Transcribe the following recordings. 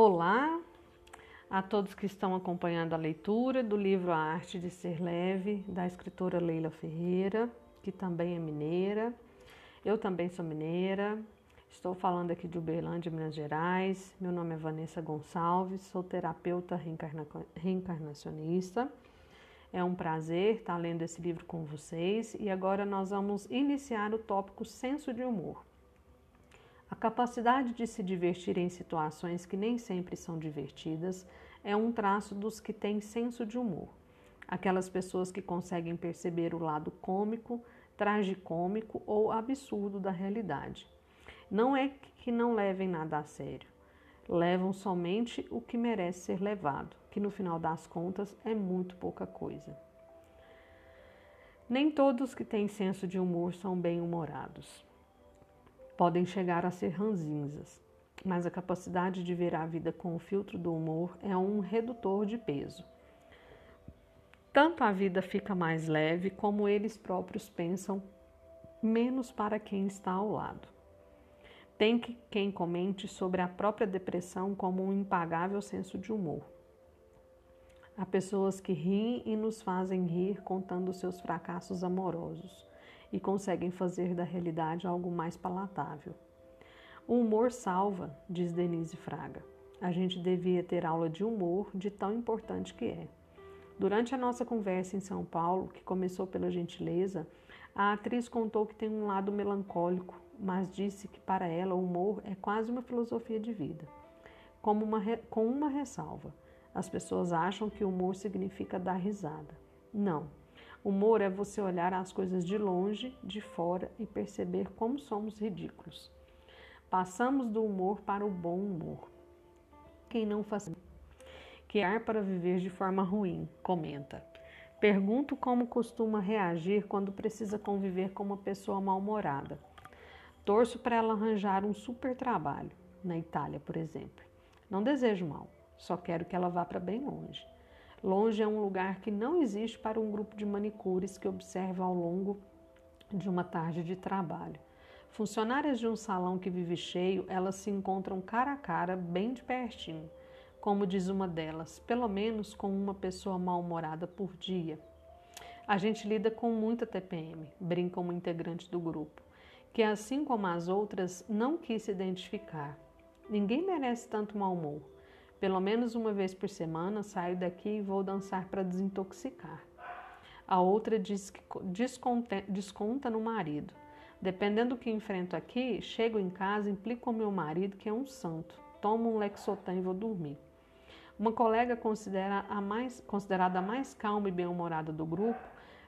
Olá a todos que estão acompanhando a leitura do livro A Arte de Ser Leve, da escritora Leila Ferreira, que também é mineira. Eu também sou mineira, estou falando aqui de Uberlândia, Minas Gerais. Meu nome é Vanessa Gonçalves, sou terapeuta reencarna reencarnacionista. É um prazer estar lendo esse livro com vocês e agora nós vamos iniciar o tópico senso de humor. A capacidade de se divertir em situações que nem sempre são divertidas é um traço dos que têm senso de humor. Aquelas pessoas que conseguem perceber o lado cômico, tragicômico ou absurdo da realidade. Não é que não levem nada a sério, levam somente o que merece ser levado, que no final das contas é muito pouca coisa. Nem todos que têm senso de humor são bem-humorados podem chegar a ser ranzinzas, mas a capacidade de ver a vida com o filtro do humor é um redutor de peso. Tanto a vida fica mais leve, como eles próprios pensam menos para quem está ao lado. Tem que quem comente sobre a própria depressão como um impagável senso de humor. Há pessoas que riem e nos fazem rir contando seus fracassos amorosos e conseguem fazer da realidade algo mais palatável. O humor salva, diz Denise Fraga. A gente devia ter aula de humor de tão importante que é. Durante a nossa conversa em São Paulo, que começou pela gentileza, a atriz contou que tem um lado melancólico, mas disse que para ela o humor é quase uma filosofia de vida. Como uma, com uma ressalva: as pessoas acham que humor significa dar risada. Não, Humor é você olhar as coisas de longe, de fora e perceber como somos ridículos. Passamos do humor para o bom humor. Quem não faz que ar para viver de forma ruim, comenta. Pergunto como costuma reagir quando precisa conviver com uma pessoa mal-humorada. Torço para ela arranjar um super trabalho, na Itália, por exemplo. Não desejo mal, só quero que ela vá para bem longe. Longe é um lugar que não existe para um grupo de manicures que observa ao longo de uma tarde de trabalho. Funcionárias de um salão que vive cheio, elas se encontram cara a cara, bem de pertinho. Como diz uma delas, pelo menos com uma pessoa mal-humorada por dia. A gente lida com muita TPM, brinca uma integrante do grupo, que assim como as outras não quis se identificar. Ninguém merece tanto mau humor. Pelo menos uma vez por semana saio daqui e vou dançar para desintoxicar. A outra diz que desconta, no marido. Dependendo do que enfrento aqui, chego em casa, implico com meu marido, que é um santo. Tomo um Lexotan e vou dormir. Uma colega considera a mais, considerada a mais calma e bem-humorada do grupo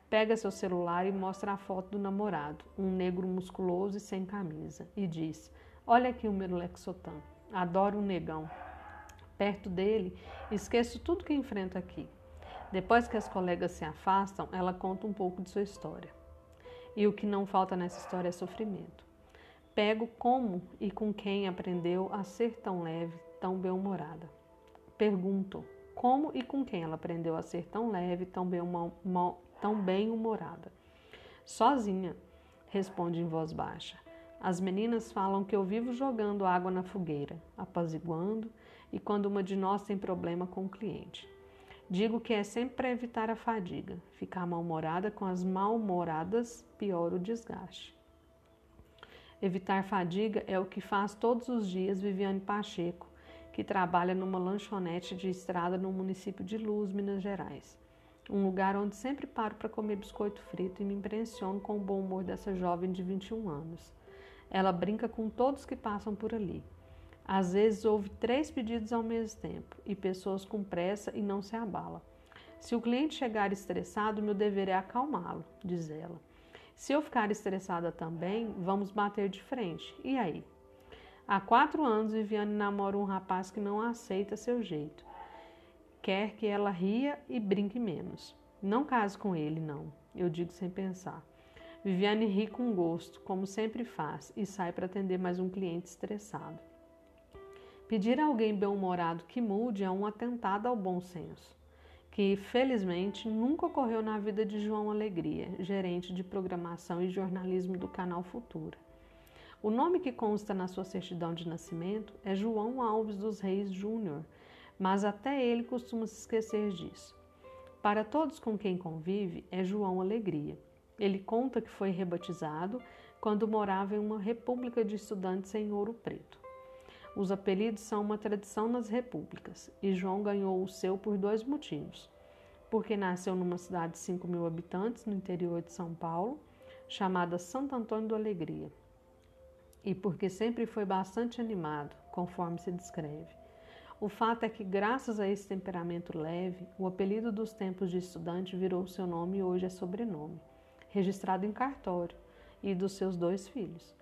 pega seu celular e mostra a foto do namorado, um negro musculoso e sem camisa, e diz: Olha aqui o meu Lexotan. Adoro um negão perto dele, esqueço tudo que enfrento aqui. Depois que as colegas se afastam, ela conta um pouco de sua história. E o que não falta nessa história é sofrimento. Pego como e com quem aprendeu a ser tão leve, tão bem-humorada. Pergunto como e com quem ela aprendeu a ser tão leve, tão bem-humorada. Sozinha, responde em voz baixa. As meninas falam que eu vivo jogando água na fogueira, apaziguando e quando uma de nós tem problema com o cliente. Digo que é sempre para evitar a fadiga. Ficar mal-humorada com as mal-humoradas piora o desgaste. Evitar fadiga é o que faz todos os dias Viviane Pacheco, que trabalha numa lanchonete de estrada no município de Luz, Minas Gerais. Um lugar onde sempre paro para comer biscoito frito e me impressiono com o bom humor dessa jovem de 21 anos. Ela brinca com todos que passam por ali. Às vezes houve três pedidos ao mesmo tempo e pessoas com pressa e não se abala. Se o cliente chegar estressado, meu dever é acalmá-lo, diz ela. Se eu ficar estressada também, vamos bater de frente. E aí? Há quatro anos, Viviane namora um rapaz que não aceita seu jeito. Quer que ela ria e brinque menos. Não case com ele, não. Eu digo sem pensar. Viviane ri com gosto, como sempre faz, e sai para atender mais um cliente estressado. Pedir a alguém bem-humorado que mude é um atentado ao bom senso, que felizmente nunca ocorreu na vida de João Alegria, gerente de programação e jornalismo do canal Futura. O nome que consta na sua certidão de nascimento é João Alves dos Reis Júnior, mas até ele costuma se esquecer disso. Para todos com quem convive, é João Alegria. Ele conta que foi rebatizado quando morava em uma república de estudantes em Ouro Preto. Os apelidos são uma tradição nas repúblicas, e João ganhou o seu por dois motivos. Porque nasceu numa cidade de 5 mil habitantes, no interior de São Paulo, chamada Santo Antônio do Alegria. E porque sempre foi bastante animado, conforme se descreve. O fato é que, graças a esse temperamento leve, o apelido dos tempos de estudante virou seu nome e hoje é sobrenome, registrado em cartório, e dos seus dois filhos.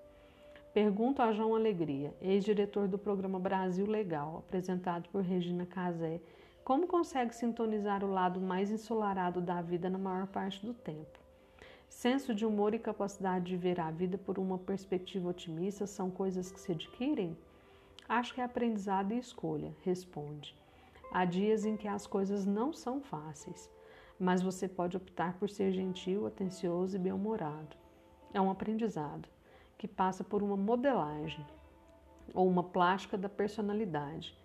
Pergunto a João Alegria, ex-diretor do programa Brasil Legal, apresentado por Regina Casé, como consegue sintonizar o lado mais ensolarado da vida na maior parte do tempo. Senso de humor e capacidade de ver a vida por uma perspectiva otimista são coisas que se adquirem? Acho que é aprendizado e escolha, responde. Há dias em que as coisas não são fáceis, mas você pode optar por ser gentil, atencioso e bem-humorado. É um aprendizado que passa por uma modelagem ou uma plástica da personalidade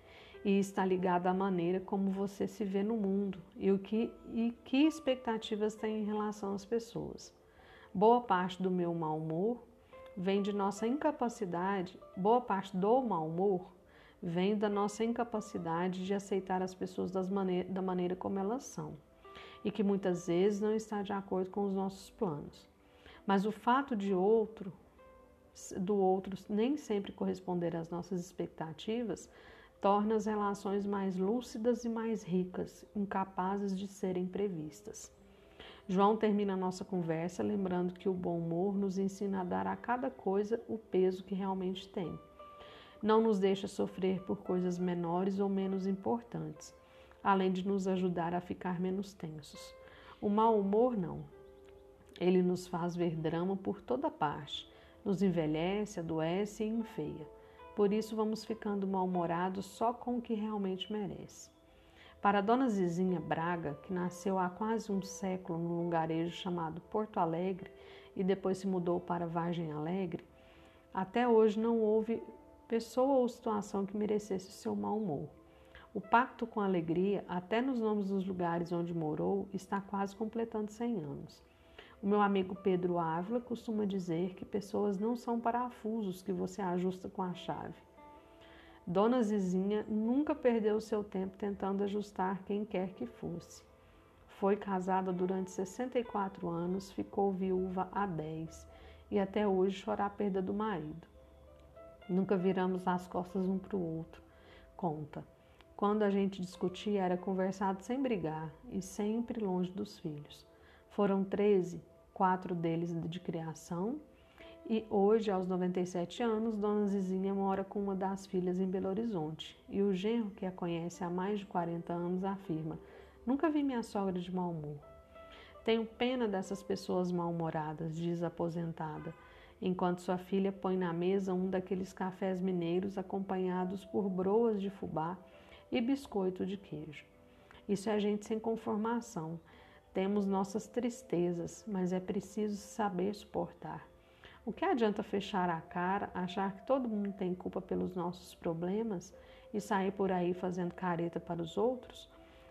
e está ligado à maneira como você se vê no mundo e o que e que expectativas tem em relação às pessoas. Boa parte do meu mau humor vem de nossa incapacidade, boa parte do mau humor vem da nossa incapacidade de aceitar as pessoas maneira, da maneira como elas são e que muitas vezes não está de acordo com os nossos planos. Mas o fato de outro do outro nem sempre corresponder às nossas expectativas, torna as relações mais lúcidas e mais ricas, incapazes de serem previstas. João termina a nossa conversa lembrando que o bom humor nos ensina a dar a cada coisa o peso que realmente tem. Não nos deixa sofrer por coisas menores ou menos importantes, além de nos ajudar a ficar menos tensos. O mau humor não. Ele nos faz ver drama por toda parte nos envelhece, adoece e enfeia. Por isso vamos ficando mal-humorados só com o que realmente merece. Para a dona Zizinha Braga, que nasceu há quase um século num lugarejo chamado Porto Alegre e depois se mudou para Vargem Alegre, até hoje não houve pessoa ou situação que merecesse o seu mau humor. O pacto com alegria, até nos nomes dos lugares onde morou, está quase completando 100 anos. O meu amigo Pedro Ávila costuma dizer que pessoas não são parafusos que você ajusta com a chave. Dona Zizinha nunca perdeu seu tempo tentando ajustar quem quer que fosse. Foi casada durante 64 anos, ficou viúva há 10 e até hoje chora a perda do marido. Nunca viramos as costas um para o outro. Conta. Quando a gente discutia, era conversado sem brigar e sempre longe dos filhos. Foram 13 quatro deles de criação. E hoje, aos 97 anos, Dona Zizinha mora com uma das filhas em Belo Horizonte. E o genro, que a conhece há mais de 40 anos, afirma: Nunca vi minha sogra de mau humor. Tenho pena dessas pessoas mal-humoradas, diz a aposentada, enquanto sua filha põe na mesa um daqueles cafés mineiros acompanhados por broas de fubá e biscoito de queijo. Isso é gente sem conformação temos nossas tristezas, mas é preciso saber suportar. O que adianta fechar a cara, achar que todo mundo tem culpa pelos nossos problemas e sair por aí fazendo careta para os outros?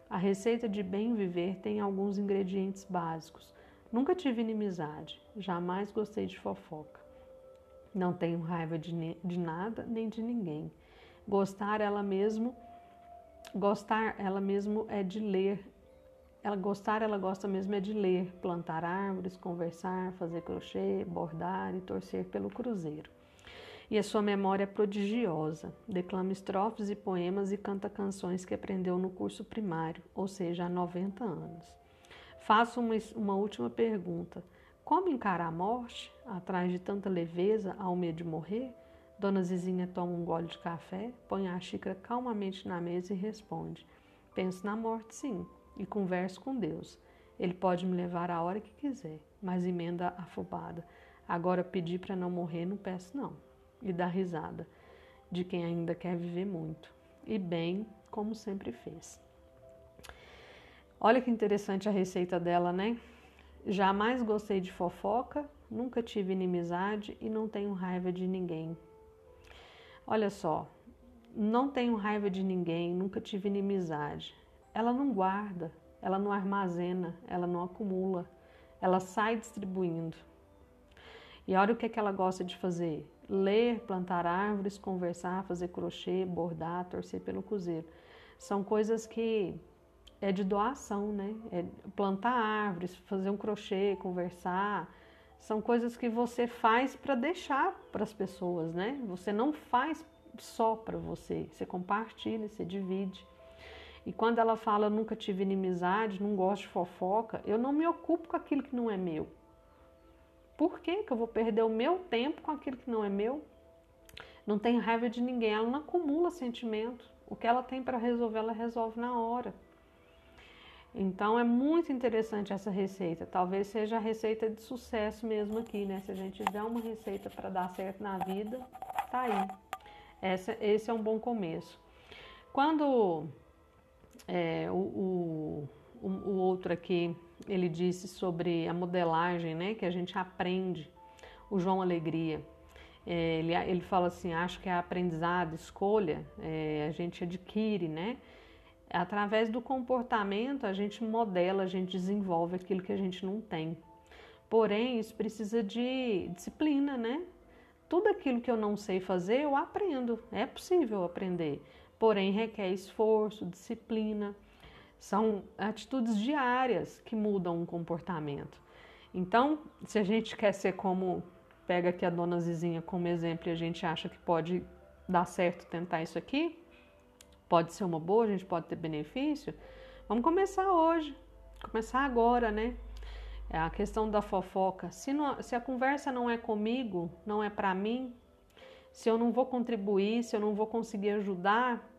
A receita de bem viver tem alguns ingredientes básicos. Nunca tive inimizade, jamais gostei de fofoca. Não tenho raiva de, de nada nem de ninguém. Gostar ela mesmo, gostar ela mesmo é de ler ela gostar, ela gosta mesmo é de ler, plantar árvores, conversar, fazer crochê, bordar e torcer pelo cruzeiro. E a sua memória é prodigiosa. Declama estrofes e poemas e canta canções que aprendeu no curso primário, ou seja, há 90 anos. Faço uma, uma última pergunta. Como encarar a morte, atrás de tanta leveza, ao medo de morrer? Dona Zizinha toma um gole de café, põe a xícara calmamente na mesa e responde: Penso na morte, sim e converso com Deus. Ele pode me levar a hora que quiser, mas emenda afobada. Agora pedir para não morrer não peço não. E dá risada de quem ainda quer viver muito. E bem, como sempre fez. Olha que interessante a receita dela, né? Jamais gostei de fofoca, nunca tive inimizade e não tenho raiva de ninguém. Olha só, não tenho raiva de ninguém, nunca tive inimizade. Ela não guarda, ela não armazena, ela não acumula, ela sai distribuindo. E olha o que, é que ela gosta de fazer: ler, plantar árvores, conversar, fazer crochê, bordar, torcer pelo cozeiro. São coisas que é de doação, né? É plantar árvores, fazer um crochê, conversar. São coisas que você faz para deixar para as pessoas, né? Você não faz só para você, você compartilha, você divide. E quando ela fala, nunca tive inimizade, não gosto de fofoca, eu não me ocupo com aquilo que não é meu. Por que, que eu vou perder o meu tempo com aquilo que não é meu? Não tem raiva de ninguém, ela não acumula sentimento. O que ela tem para resolver, ela resolve na hora. Então é muito interessante essa receita. Talvez seja a receita de sucesso mesmo aqui, né? Se a gente tiver uma receita para dar certo na vida, tá aí. Essa, esse é um bom começo. Quando é, o, o, o, outro aqui ele disse sobre a modelagem, né? Que a gente aprende, o João Alegria. É, ele, ele fala assim: acho que a aprendizado, escolha, é, a gente adquire, né? Através do comportamento, a gente modela, a gente desenvolve aquilo que a gente não tem. Porém, isso precisa de disciplina, né? Tudo aquilo que eu não sei fazer, eu aprendo. É possível aprender. Porém, requer esforço, disciplina. São atitudes diárias que mudam o comportamento. Então, se a gente quer ser como pega aqui a dona Zizinha como exemplo e a gente acha que pode dar certo tentar isso aqui, pode ser uma boa, a gente pode ter benefício. Vamos começar hoje, começar agora, né? É a questão da fofoca. Se, não, se a conversa não é comigo, não é para mim, se eu não vou contribuir, se eu não vou conseguir ajudar,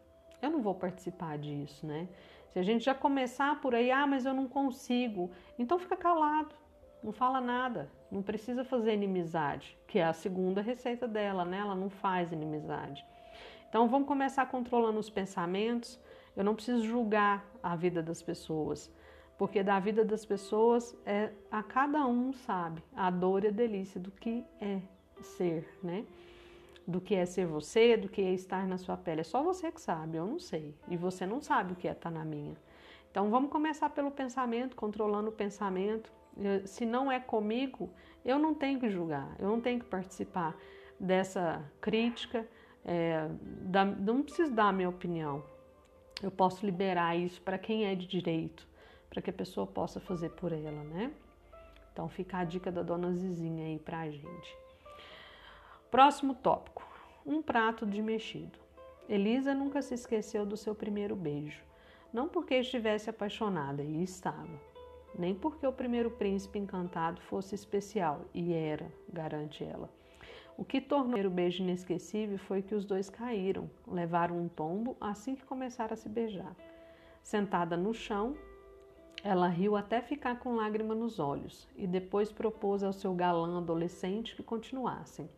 eu não vou participar disso, né? Se a gente já começar por aí, ah, mas eu não consigo, então fica calado, não fala nada, não precisa fazer inimizade, que é a segunda receita dela, né? Ela não faz inimizade. Então vamos começar controlando os pensamentos. Eu não preciso julgar a vida das pessoas, porque da vida das pessoas é a cada um sabe a dor e a delícia do que é ser, né? Do que é ser você, do que é estar na sua pele. É só você que sabe, eu não sei. E você não sabe o que é estar na minha. Então vamos começar pelo pensamento, controlando o pensamento. Se não é comigo, eu não tenho que julgar, eu não tenho que participar dessa crítica, é, da, não preciso dar a minha opinião. Eu posso liberar isso para quem é de direito, para que a pessoa possa fazer por ela, né? Então fica a dica da dona Zizinha aí para a gente. Próximo tópico: um prato de mexido. Elisa nunca se esqueceu do seu primeiro beijo. Não porque estivesse apaixonada, e estava, nem porque o primeiro príncipe encantado fosse especial, e era, garante ela o que tornou o beijo inesquecível foi que os dois caíram, levaram um tombo assim que começaram a se beijar. Sentada no chão, ela riu até ficar com lágrima nos olhos e depois propôs ao seu galã adolescente que continuassem.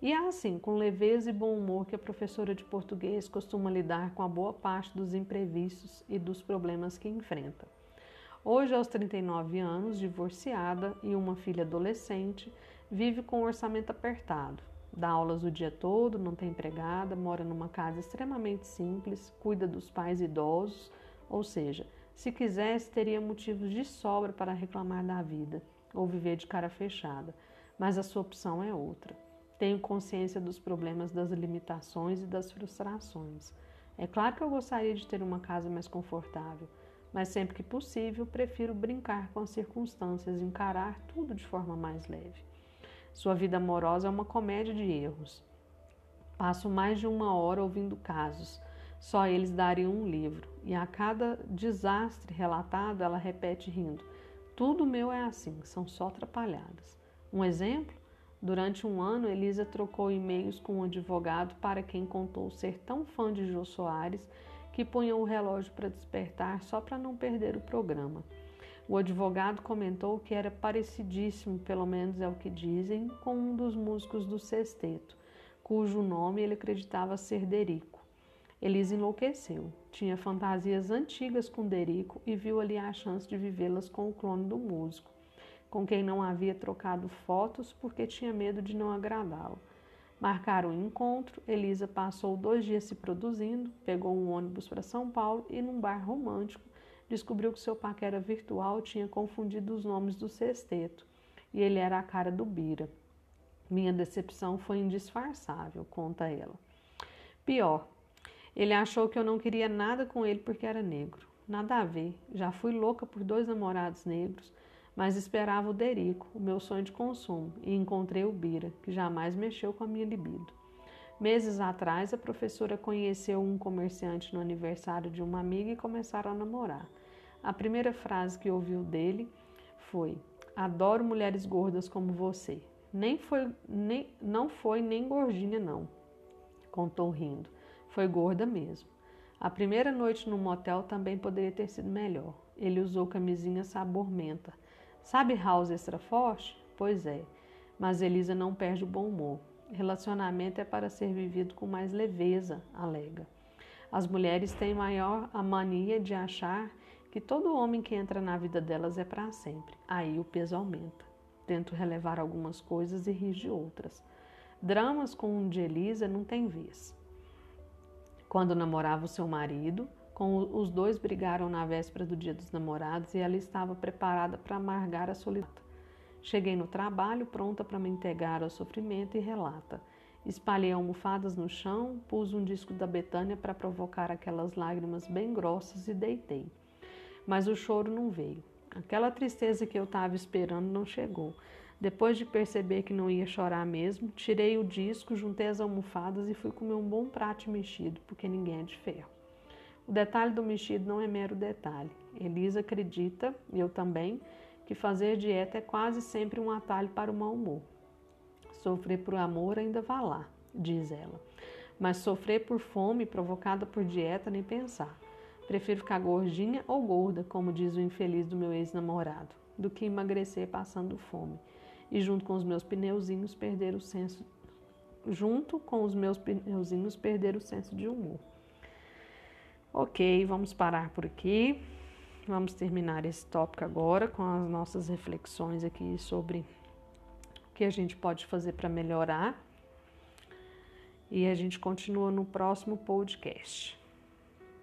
E é assim, com leveza e bom humor, que a professora de português costuma lidar com a boa parte dos imprevistos e dos problemas que enfrenta. Hoje, aos 39 anos, divorciada e uma filha adolescente, vive com um orçamento apertado. Dá aulas o dia todo, não tem empregada, mora numa casa extremamente simples, cuida dos pais idosos, ou seja, se quisesse, teria motivos de sobra para reclamar da vida ou viver de cara fechada, mas a sua opção é outra. Tenho consciência dos problemas, das limitações e das frustrações. É claro que eu gostaria de ter uma casa mais confortável, mas sempre que possível prefiro brincar com as circunstâncias, encarar tudo de forma mais leve. Sua vida amorosa é uma comédia de erros. Passo mais de uma hora ouvindo casos. Só eles dariam um livro. E a cada desastre relatado, ela repete rindo: Tudo meu é assim, são só atrapalhadas. Um exemplo? Durante um ano, Elisa trocou e-mails com um advogado para quem contou ser tão fã de Jô Soares que punha o relógio para despertar só para não perder o programa. O advogado comentou que era parecidíssimo, pelo menos é o que dizem, com um dos músicos do sexteto, cujo nome ele acreditava ser Derico. Elisa enlouqueceu. Tinha fantasias antigas com Derico e viu ali a chance de vivê-las com o clone do músico. Com quem não havia trocado fotos porque tinha medo de não agradá-lo. Marcaram um encontro, Elisa passou dois dias se produzindo, pegou um ônibus para São Paulo e, num bar romântico, descobriu que seu paquera virtual tinha confundido os nomes do sexteto e ele era a cara do Bira. Minha decepção foi indisfarçável, conta ela. Pior, ele achou que eu não queria nada com ele porque era negro. Nada a ver, já fui louca por dois namorados negros, mas esperava o Derico, o meu sonho de consumo, e encontrei o Bira, que jamais mexeu com a minha libido. Meses atrás, a professora conheceu um comerciante no aniversário de uma amiga e começaram a namorar. A primeira frase que ouviu dele foi: Adoro mulheres gordas como você. Nem foi, nem, não foi nem gordinha, não, contou rindo. Foi gorda mesmo. A primeira noite no motel também poderia ter sido melhor. Ele usou camisinha sabor menta Sabe House extra forte? Pois é, mas Elisa não perde o bom humor. Relacionamento é para ser vivido com mais leveza, alega. As mulheres têm maior a mania de achar que todo homem que entra na vida delas é para sempre. Aí o peso aumenta. Tento relevar algumas coisas e rir de outras. Dramas com o de Elisa não tem vez. Quando namorava o seu marido, com os dois brigaram na véspera do dia dos namorados e ela estava preparada para amargar a solidão. Cheguei no trabalho pronta para me entregar ao sofrimento e relata. Espalhei almofadas no chão, pus um disco da Betânia para provocar aquelas lágrimas bem grossas e deitei. Mas o choro não veio. Aquela tristeza que eu estava esperando não chegou. Depois de perceber que não ia chorar mesmo, tirei o disco, juntei as almofadas e fui comer um bom prato mexido, porque ninguém é de ferro. O detalhe do mexido não é mero detalhe. Elisa acredita, e eu também, que fazer dieta é quase sempre um atalho para o mau humor. Sofrer por amor ainda vá lá, diz ela. Mas sofrer por fome provocada por dieta, nem pensar. Prefiro ficar gordinha ou gorda, como diz o infeliz do meu ex-namorado, do que emagrecer passando fome. E junto com os meus pneuzinhos perder o senso junto com os meus pneuzinhos perder o senso de humor. Ok, vamos parar por aqui. Vamos terminar esse tópico agora com as nossas reflexões aqui sobre o que a gente pode fazer para melhorar. E a gente continua no próximo podcast.